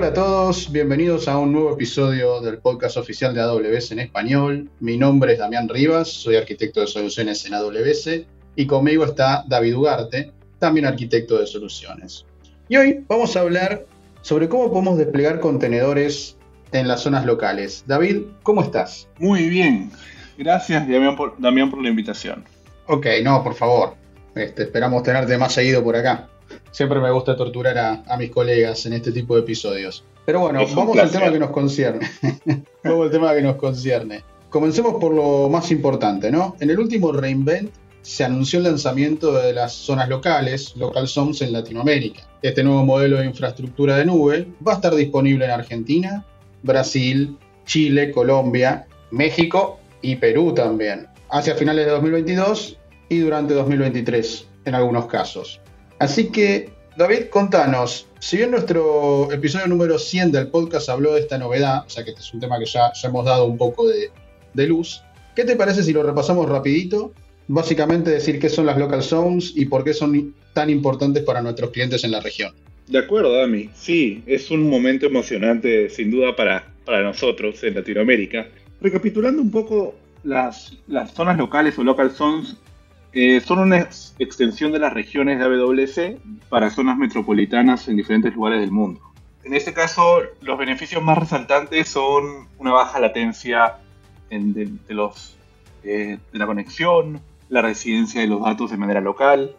Hola a todos, bienvenidos a un nuevo episodio del podcast oficial de AWS en español. Mi nombre es Damián Rivas, soy arquitecto de soluciones en AWS y conmigo está David Ugarte, también arquitecto de soluciones. Y hoy vamos a hablar sobre cómo podemos desplegar contenedores en las zonas locales. David, ¿cómo estás? Muy bien, gracias Damián por, la invitación. Ok, no, por favor. Este, esperamos tenerte más seguido por acá. Siempre me gusta torturar a, mis colegas en este tipo de episodios. Pero bueno, vamos al tema que nos concierne. vamos al tema que nos concierne. Comencemos por lo más importante, ¿no? En el último Reinvent se anunció el lanzamiento de las zonas locales, Local Zones en Latinoamérica. Este nuevo modelo de infraestructura de nube va a estar disponible en Argentina, Brasil, Chile, Colombia, México y Perú también, hacia finales de 2022 y durante 2023 en algunos casos. Así que, David, contanos, si bien nuestro episodio número 100 del podcast habló de esta novedad, o sea que este es un tema que ya, hemos dado un poco de, de luz, ¿qué te parece si lo repasamos rapidito básicamente decir qué son las local zones y por qué son tan importantes para nuestros clientes en la región. De acuerdo, Dami. Sí, es un momento emocionante sin duda para, para nosotros en Latinoamérica. Recapitulando un poco, las, las zonas locales o local zones eh, son una extensión de las regiones de AWS para zonas metropolitanas en diferentes lugares del mundo. En este caso, los beneficios más resaltantes son una baja latencia de, los, eh, de la conexión, la residencia de los datos de manera local,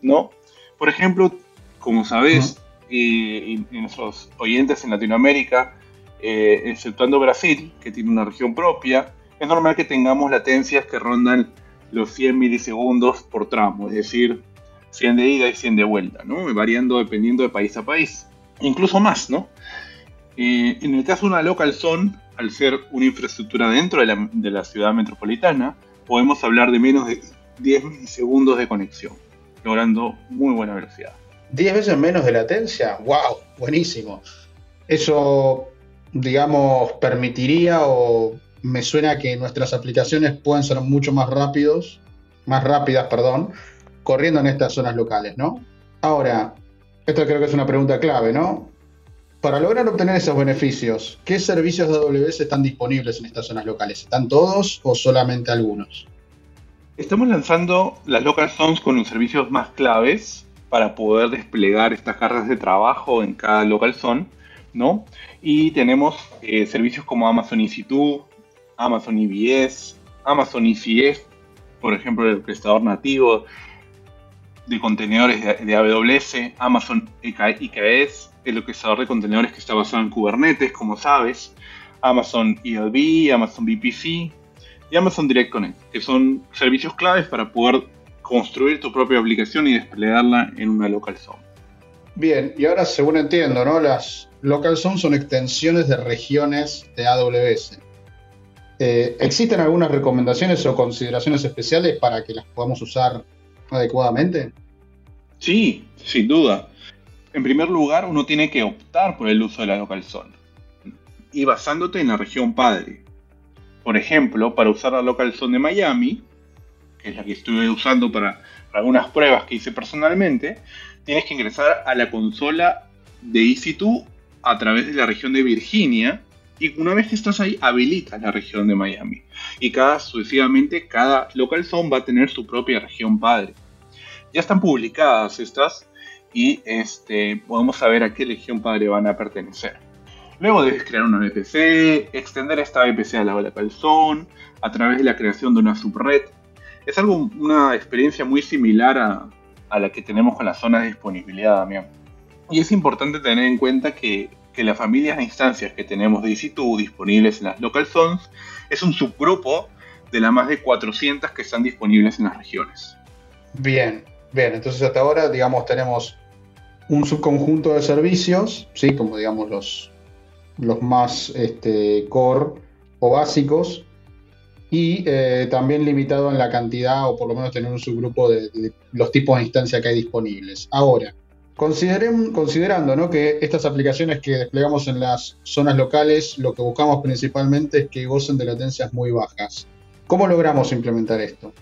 ¿no? Por ejemplo, como sabes, y, nuestros oyentes en Latinoamérica, eh, exceptuando Brasil, que tiene una región propia, es normal que tengamos latencias que rondan los 100 milisegundos por tramo, es decir, 100 de ida y 100 de vuelta, ¿no? variando dependiendo de país a país, incluso más, ¿no? Eh, en el caso de una local zone, al ser una infraestructura dentro de la, de la ciudad metropolitana, podemos hablar de menos de 10 milisegundos de conexión, logrando muy buena velocidad. 10 veces menos de latencia, wow, buenísimo. Eso, digamos, permitiría o me suena que nuestras aplicaciones pueden ser mucho más rápidos, más rápidas, perdón, corriendo en estas zonas locales, ¿no? Ahora, esto creo que es una pregunta clave, ¿no? Para lograr obtener esos beneficios, ¿qué servicios de AWS están disponibles en estas zonas locales? ¿Están todos o solamente algunos? Estamos lanzando las local zones con los servicios más claves para poder desplegar estas cargas de trabajo en cada local zone, ¿no? Y tenemos eh, servicios como Amazon EC2, Amazon EBS, Amazon ECS, por ejemplo, el prestador nativo de contenedores de, AWS, Amazon EKS, el orquestador de contenedores que está basado en Kubernetes, como sabes, Amazon ELB, Amazon VPC y Amazon Direct Connect, que son servicios claves para poder construir tu propia aplicación y desplegarla en una local zone. Bien, y ahora según entiendo, ¿no? Las local zones son extensiones de regiones de AWS. Eh, ¿Existen algunas recomendaciones o consideraciones especiales para que las podamos usar adecuadamente? Sí, sin duda. En primer lugar, uno tiene que optar por el uso de la local zone y basándote en la región padre. Por ejemplo, para usar la local zone de Miami, que es la que estuve usando para, algunas pruebas que hice personalmente, tienes que ingresar a la consola de EC2 a través de la región de Virginia y una vez que estás ahí habilitas la región de Miami y cada sucesivamente cada local zone va a tener su propia región padre ya están publicadas estas y este, podemos saber a qué legión padre van a pertenecer. Luego debes crear una VPC, extender esta VPC a la local zone a través de la creación de una subred. Es algo, una experiencia muy similar a, a la que tenemos con las zonas de disponibilidad, Damián. Y es importante tener en cuenta que, que las familias de instancias que tenemos de EC2 disponibles en las local zones es un subgrupo de las más de 400 que están disponibles en las regiones. Bien, bien, entonces hasta ahora, digamos, tenemos un subconjunto de servicios, ¿sí? como digamos los, los más este, core o básicos, y eh, también limitado en la cantidad o por lo menos tener un subgrupo de, los tipos de instancia que hay disponibles. Ahora, considerando ¿no? que estas aplicaciones que desplegamos en las zonas locales, lo que buscamos principalmente es que gocen de latencias muy bajas. ¿Cómo logramos implementar esto?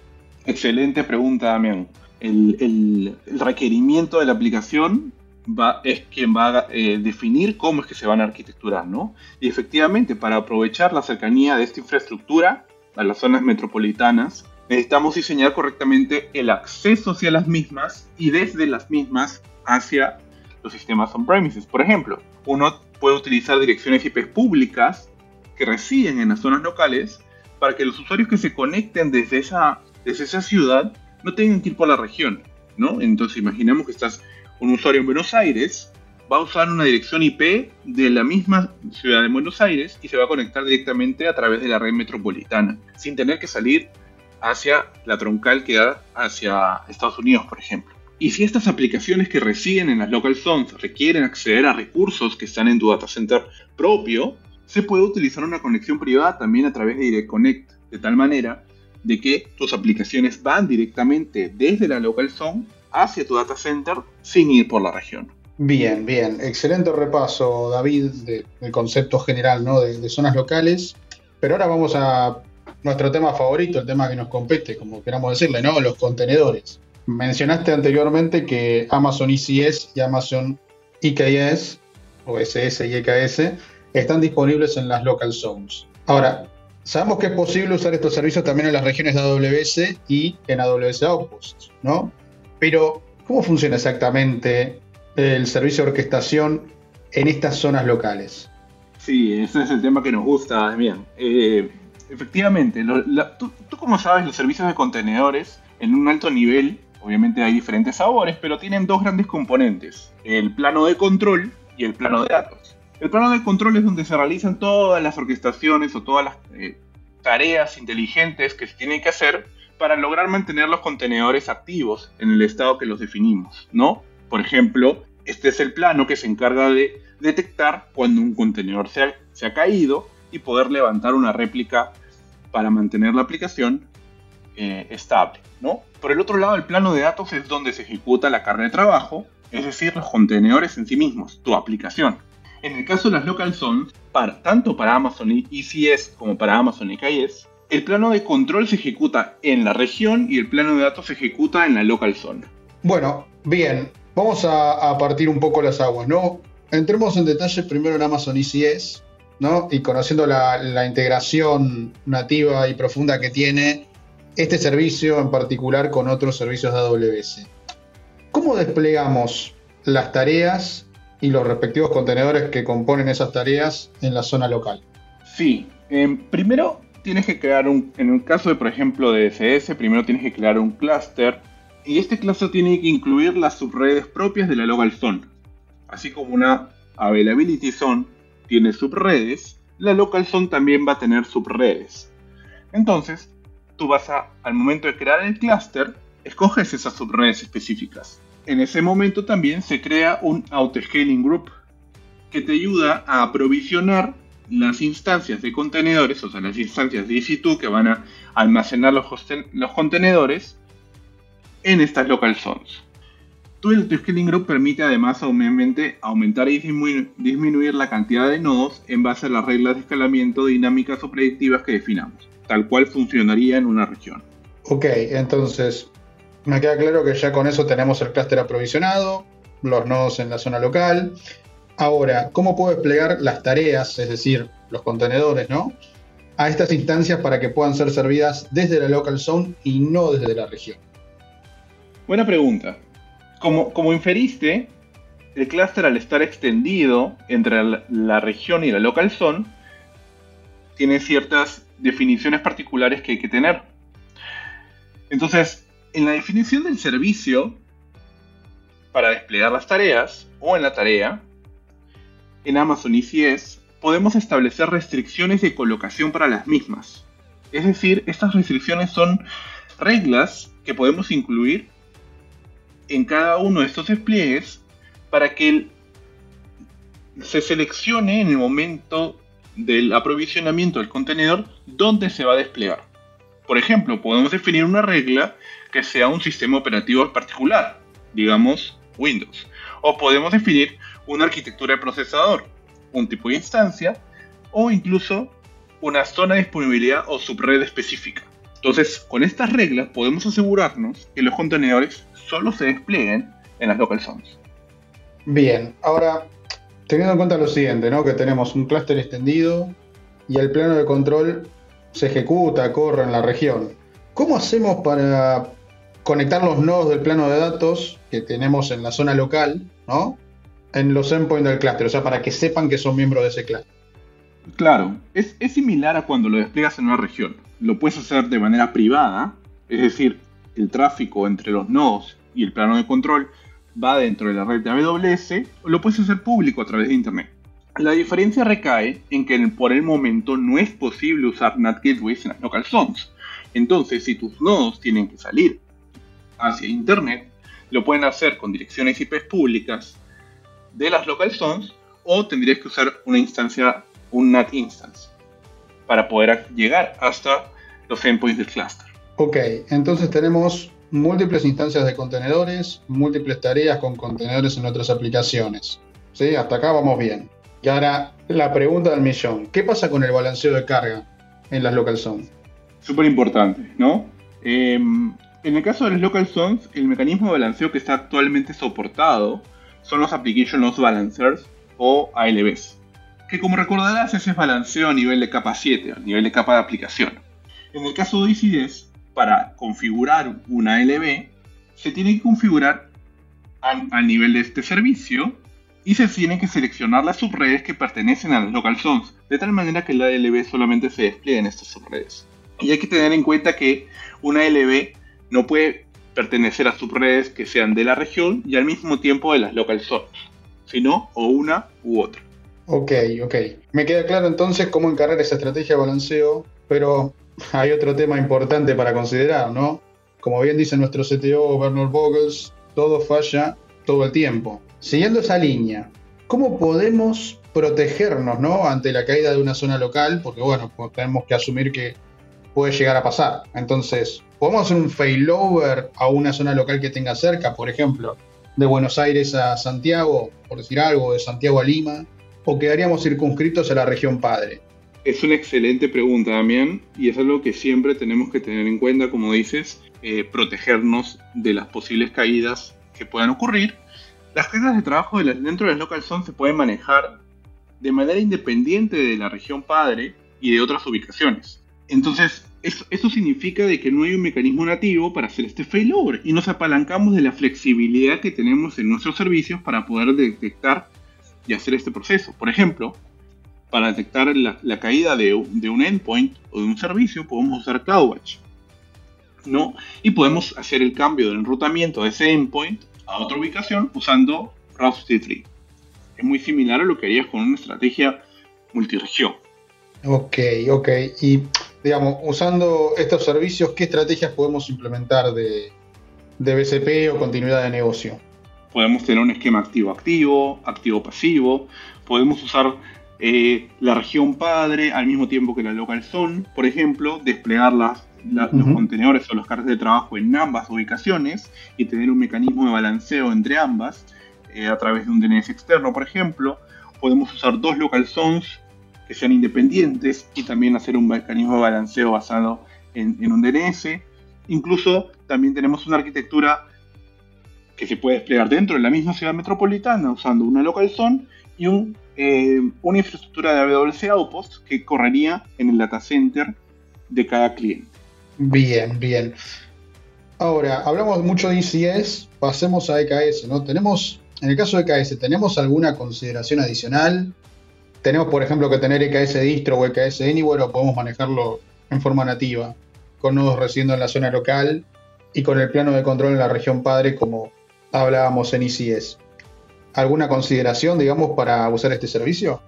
Excelente pregunta, Damián el, requerimiento de la aplicación va, es quien va a eh, definir cómo es que se van a arquitecturar, ¿no? Y efectivamente, para aprovechar la cercanía de esta infraestructura a las zonas metropolitanas, necesitamos diseñar correctamente el acceso hacia las mismas y desde las mismas hacia los sistemas on-premises. Por ejemplo, uno puede utilizar direcciones IP públicas que residen en las zonas locales para que los usuarios que se conecten desde esa, desde esa ciudad no tengan que ir por la región, ¿no? Entonces imaginemos que estás un usuario en Buenos Aires, va a usar una dirección IP de la misma ciudad de Buenos Aires y se va a conectar directamente a través de la red metropolitana, sin tener que salir hacia la troncal que da hacia Estados Unidos, por ejemplo. Y si estas aplicaciones que residen en las local zones requieren acceder a recursos que están en tu data center propio, se puede utilizar una conexión privada también a través de Direct Connect, de tal manera de que tus aplicaciones van directamente desde la local zone hacia tu data center sin ir por la región. Bien, bien. Excelente repaso, David, del concepto general ¿no? de, de zonas locales. Pero ahora vamos a nuestro tema favorito, el tema que nos compete, como queramos decirle, ¿no? Los contenedores. Mencionaste anteriormente que Amazon ECS y Amazon EKS, o SS y EKS, están disponibles en las local zones. Ahora, sabemos que es posible usar estos servicios también en las regiones de AWS y en AWS Outposts, ¿no? Pero, ¿cómo funciona exactamente el servicio de orquestación en estas zonas locales? Sí, ese es el tema que nos gusta. Eh, efectivamente, tú, tú, como sabes, los servicios de contenedores en un alto nivel, obviamente hay diferentes sabores, pero tienen dos grandes componentes, el plano de control y el plano de datos. El plano de control es donde se realizan todas las orquestaciones o todas las eh, tareas inteligentes que se tienen que hacer para lograr mantener los contenedores activos en el estado que los definimos, ¿no? Por ejemplo, este es el plano que se encarga de detectar cuando un contenedor se se ha caído y poder levantar una réplica para mantener la aplicación eh, estable, ¿no? Por el otro lado, el plano de datos es donde se ejecuta la carga de trabajo, es decir, los contenedores en sí mismos, tu aplicación. En el caso de las local zones, tanto para Amazon ECS como para Amazon EKS, el plano de control se ejecuta en la región y el plano de datos se ejecuta en la local zone. Bueno, bien, vamos a, partir un poco las aguas, ¿no? Entremos en detalle primero en Amazon ECS, Y conociendo la, integración nativa y profunda que tiene este servicio en particular con otros servicios de AWS. ¿Cómo desplegamos las tareas y los respectivos contenedores que componen esas tareas en la zona local? Sí, eh, primero tienes que crear un, en el caso de por ejemplo de SS, primero tienes que crear un clúster y este clúster tiene que incluir las subredes propias de la local zone. Así como una availability zone tiene subredes, la local zone también va a tener subredes. Entonces, tú vas a, al momento de crear el clúster, escoges esas subredes específicas. En ese momento también se crea un auto-scaling group que te ayuda a aprovisionar las instancias de contenedores, o sea, las instancias de EC2 que van a almacenar los, los contenedores en estas local zones. Tu scaling group permite además obviamente aumentar y disminuir la cantidad de nodos en base a las reglas de escalamiento dinámicas o predictivas que definamos, tal cual funcionaría en una región. Ok, entonces me queda claro que ya con eso tenemos el clúster aprovisionado, los nodos en la zona local, Ahora, ¿cómo puedo desplegar las tareas, es decir, los contenedores, ¿no? A estas instancias para que puedan ser servidas desde la local zone y no desde la región. Buena pregunta. Como, como inferiste, el clúster al estar extendido entre la, región y la local zone, tiene ciertas definiciones particulares que hay que tener. Entonces, en la definición del servicio, para desplegar las tareas, o en la tarea, en Amazon ECS, podemos establecer restricciones de colocación para las mismas. Es decir, estas restricciones son reglas que podemos incluir en cada uno de estos despliegues para que se seleccione en el momento del aprovisionamiento del contenedor dónde se va a desplegar. Por ejemplo, podemos definir una regla que sea un sistema operativo particular, digamos Windows. O podemos definir una arquitectura de procesador, un tipo de instancia o incluso una zona de disponibilidad o subred específica. Entonces, con estas reglas podemos asegurarnos que los contenedores solo se desplieguen en las local zones. Bien, ahora, teniendo en cuenta lo siguiente, ¿no? Que tenemos un clúster extendido y el plano de control se ejecuta, corre en la región. ¿Cómo hacemos para conectar los nodos del plano de datos que tenemos en la zona local, ¿no? En los endpoints del clúster, o sea, para que sepan que son miembros de ese clúster. Claro, es, es, similar a cuando lo despliegas en una región. Lo puedes hacer de manera privada, es decir, el tráfico entre los nodos y el plano de control va dentro de la red de AWS, o lo puedes hacer público a través de Internet. La diferencia recae en que por el momento no es posible usar NAT gateways en las local zones. Entonces, si tus nodos tienen que salir hacia Internet, lo pueden hacer con direcciones IP públicas de las local zones o tendrías que usar una instancia, un NAT instance, para poder llegar hasta los endpoints del cluster. Ok, entonces tenemos múltiples instancias de contenedores, múltiples tareas con contenedores en otras aplicaciones. ¿Sí? Hasta acá vamos bien. Y ahora la pregunta del millón. ¿Qué pasa con el balanceo de carga en las local zones? Súper importante, ¿no? Em, en el caso de las local zones, el mecanismo de balanceo que está actualmente soportado son los Application Load Balancers o ALBs. Que como recordarás, ese es balanceo a nivel de capa 7, a nivel de capa de aplicación. En el caso de ECDS, para configurar una ALB, se tiene que configurar al nivel de este servicio y se tienen que seleccionar las subredes que pertenecen a las local zones, de tal manera que la ALB solamente se despliegue en estas subredes. Y hay que tener en cuenta que una ALB no puede pertenecer a subredes que sean de la región y al mismo tiempo de las local zones, sino o una u otra. Ok, ok. Me queda claro entonces cómo encargar esa estrategia de balanceo, pero hay otro tema importante para considerar, ¿no? Como bien dice nuestro CTO Bernard Vogels, todo falla todo el tiempo. Siguiendo esa línea, ¿cómo podemos protegernos ¿no? ante la caída de una zona local? Porque bueno, pues tenemos que asumir que puede llegar a pasar. Entonces, ¿podemos hacer un failover a una zona local que tenga cerca? Por ejemplo, de Buenos Aires a Santiago, por decir algo, de Santiago a Lima, o quedaríamos circunscritos a la región padre? Es una excelente pregunta, Damián, y es algo que siempre tenemos que tener en cuenta, como dices, eh, protegernos de las posibles caídas que puedan ocurrir las cargas de trabajo dentro de las local zones se pueden manejar de manera independiente de la región padre y de otras ubicaciones. Entonces, eso, significa de que no hay un mecanismo nativo para hacer este failover y nos apalancamos de la flexibilidad que tenemos en nuestros servicios para poder detectar y hacer este proceso. Por ejemplo, para detectar la, caída de, de, un endpoint o de un servicio, podemos usar CloudWatch. ¿no? Y podemos hacer el cambio del enrutamiento de ese endpoint a otra ubicación usando Route 63. Es muy similar a lo que harías con una estrategia multiregión. Ok, ok. Y digamos, usando estos servicios, ¿qué estrategias podemos implementar de, de BCP o continuidad de negocio? Podemos tener un esquema activo-activo, activo-pasivo. Podemos usar eh, la región padre al mismo tiempo que la local zone, por ejemplo, desplegarlas los contenedores o los cargas de trabajo en ambas ubicaciones y tener un mecanismo de balanceo entre ambas eh, a través de un DNS externo, por ejemplo. Podemos usar dos local zones que sean independientes y también hacer un mecanismo de balanceo basado en, un DNS. Incluso también tenemos una arquitectura que se puede desplegar dentro de la misma ciudad metropolitana usando una local zone y un, eh, una infraestructura de AWS Outpost que correría en el data center de cada cliente. Bien, bien. Ahora, hablamos mucho de ICS, pasemos a EKS, ¿no? Tenemos, en el caso de EKS, ¿tenemos alguna consideración adicional? ¿Tenemos, por ejemplo, que tener EKS distro o EKS anywhere o podemos manejarlo en forma nativa, con nodos residiendo en la zona local y con el plano de control en la región padre, como hablábamos en ICS? ¿Alguna consideración, digamos, para usar este servicio?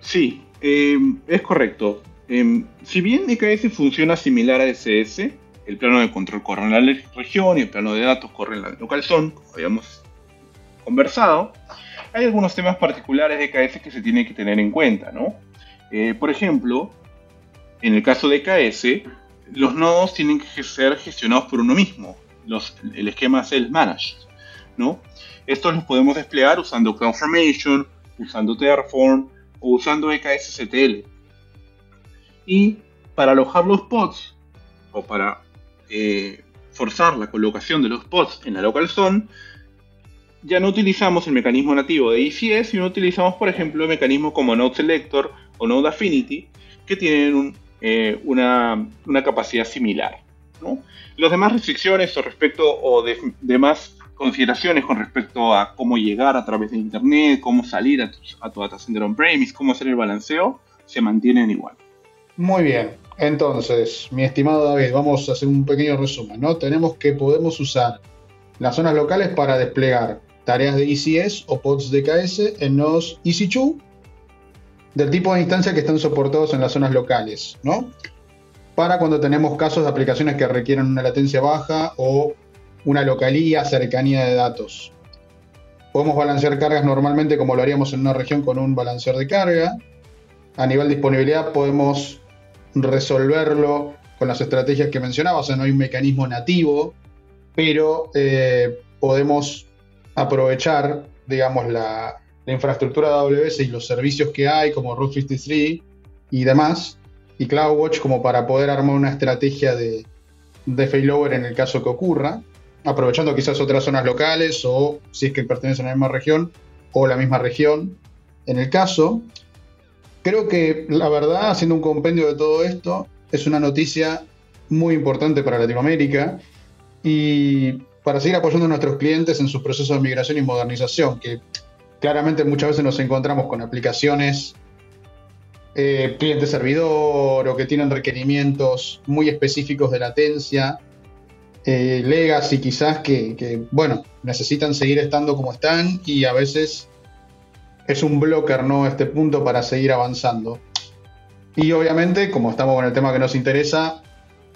Sí, eh, es correcto. Em, si bien EKS funciona similar a SS, el plano de control corre en la región y el plano de datos corre en la local zone, como habíamos conversado, hay algunos temas particulares de EKS que se tienen que tener en cuenta, ¿no? Eh, por ejemplo, en el caso de EKS, los nodos tienen que ser gestionados por uno mismo, el esquema self-managed, ¿no? Estos los podemos desplegar usando CloudFormation, usando Terraform o usando EKS-CTL. Y para alojar los pods o para eh, forzar la colocación de los pods en la local zone, ya no utilizamos el mecanismo nativo de ECS, sino utilizamos, por ejemplo, mecanismos como Node Selector o Node Affinity, que tienen eh, una, capacidad similar. ¿no? Las demás restricciones o respecto o de, demás consideraciones con respecto a cómo llegar a través de Internet, cómo salir a tu, a tu data center on-premise, cómo hacer el balanceo, se mantienen igual. Muy bien. Entonces, mi estimado David, vamos a hacer un pequeño resumen, ¿no? Tenemos que podemos usar las zonas locales para desplegar tareas de ECS o pods de KS en nodos EC2 del tipo de instancia que están soportados en las zonas locales, ¿no? Para cuando tenemos casos de aplicaciones que requieren una latencia baja o una localía, cercanía de datos. Podemos balancear cargas normalmente como lo haríamos en una región con un balanceador de carga. A nivel de disponibilidad podemos resolverlo con las estrategias que mencionaba, o sea, no hay un mecanismo nativo, pero eh, podemos aprovechar, digamos, la, infraestructura de AWS y los servicios que hay, como Route 53 y demás, y CloudWatch como para poder armar una estrategia de, de failover en el caso que ocurra, aprovechando quizás otras zonas locales o si es que pertenecen a la misma región o la misma región. En el caso, creo que la verdad, haciendo un compendio de todo esto, es una noticia muy importante para Latinoamérica y para seguir apoyando a nuestros clientes en sus procesos de migración y modernización, que claramente muchas veces nos encontramos con aplicaciones eh, cliente servidor o que tienen requerimientos muy específicos de latencia, eh, legacy quizás que, bueno, necesitan seguir estando como están y a veces es un blocker, ¿no? Este punto para seguir avanzando. Y obviamente, como estamos con el tema que nos interesa,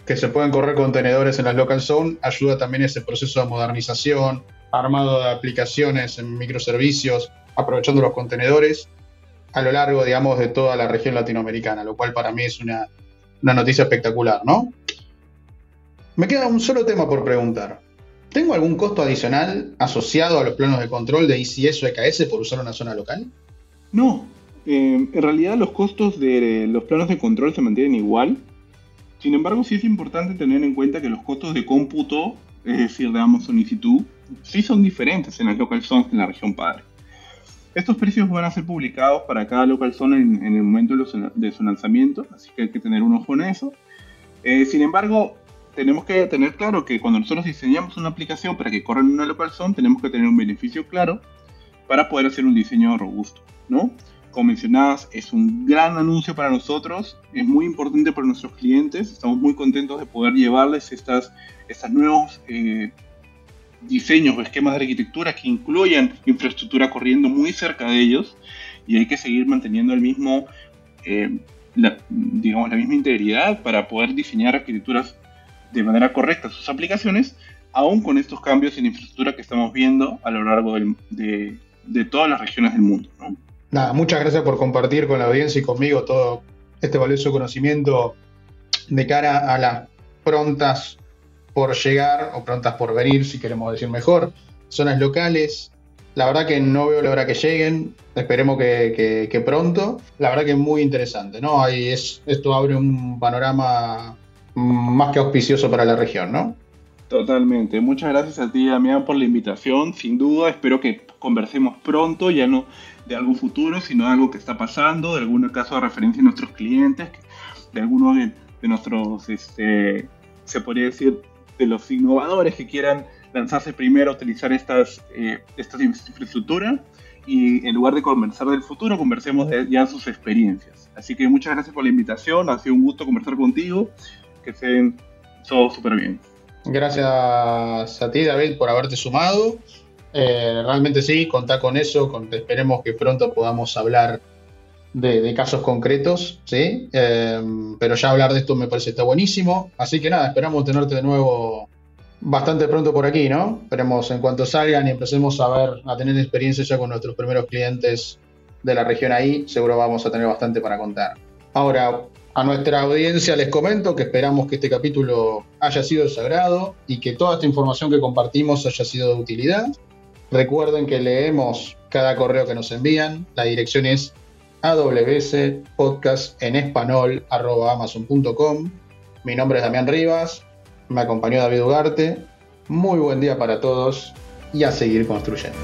que se pueden correr contenedores en las local zone, ayuda también ese proceso de modernización, armado de aplicaciones en microservicios, aprovechando los contenedores a lo largo, digamos, de toda la región latinoamericana, lo cual para mí es una noticia espectacular, ¿no? Me queda un solo tema por preguntar. ¿Tengo algún costo adicional asociado a los planos de control de ICS o EKS por usar una zona local? No, eh, en realidad los costos de los planos de control se mantienen igual. Sin embargo, sí es importante tener en cuenta que los costos de cómputo, es decir, de Amazon EC2, sí son diferentes en las local zones en la región padre. Estos precios van a ser publicados para cada local zone en, el momento de, su lanzamiento, así que hay que tener un ojo en eso. Eh, sin embargo, tenemos que tener claro que cuando nosotros diseñamos una aplicación para que corra en una local zone, tenemos que tener un beneficio claro para poder hacer un diseño robusto, ¿no? como mencionabas, es un gran anuncio para nosotros, es muy importante para nuestros clientes, estamos muy contentos de poder llevarles estas, estas nuevos eh, diseños o esquemas de arquitectura que incluyan infraestructura corriendo muy cerca de ellos y hay que seguir manteniendo el mismo, eh, digamos, la misma integridad para poder diseñar arquitecturas de manera correcta sus aplicaciones, aún con estos cambios en infraestructura que estamos viendo a lo largo de, todas las regiones del mundo. Nada, muchas gracias por compartir con la audiencia y conmigo todo este valioso conocimiento de cara a las prontas por llegar o prontas por venir, si queremos decir mejor, zonas locales. La verdad que no veo la hora que lleguen, esperemos que, pronto. La verdad que es muy interesante, ¿no? Esto abre un panorama más que auspicioso para la región, ¿no? Totalmente. Muchas gracias a ti, Damián, por la invitación. Sin duda, espero que conversemos pronto, ya no de algo futuro, sino de algo que está pasando, de algún caso de referencia a nuestros clientes, de algunos de, nuestros, este, se podría decir, de los innovadores que quieran lanzarse primero a utilizar estas, eh, estas infraestructuras y en lugar de conversar del futuro, conversemos de ya sus experiencias. Así que muchas gracias por la invitación, ha sido un gusto conversar contigo, que estén todos súper bien. Gracias a ti, David, por haberte sumado eh, realmente sí, contá con eso, esperemos que pronto podamos hablar de, casos concretos, ¿sí? Eh, pero ya hablar de esto me parece está buenísimo, así que nada, esperamos tenerte de nuevo bastante pronto por aquí, ¿no? Esperemos en cuanto salgan y empecemos a ver, a tener experiencia ya con nuestros primeros clientes de la región ahí, seguro vamos a tener bastante para contar. Ahora, a nuestra audiencia les comento que esperamos que este capítulo haya sido de sagrado y que toda esta información que compartimos haya sido de utilidad. Recuerden que leemos cada correo que nos envían. La dirección es amazon.com. Mi nombre es Damián Rivas. Me acompañó David Ugarte. Muy buen día para todos y a seguir construyendo.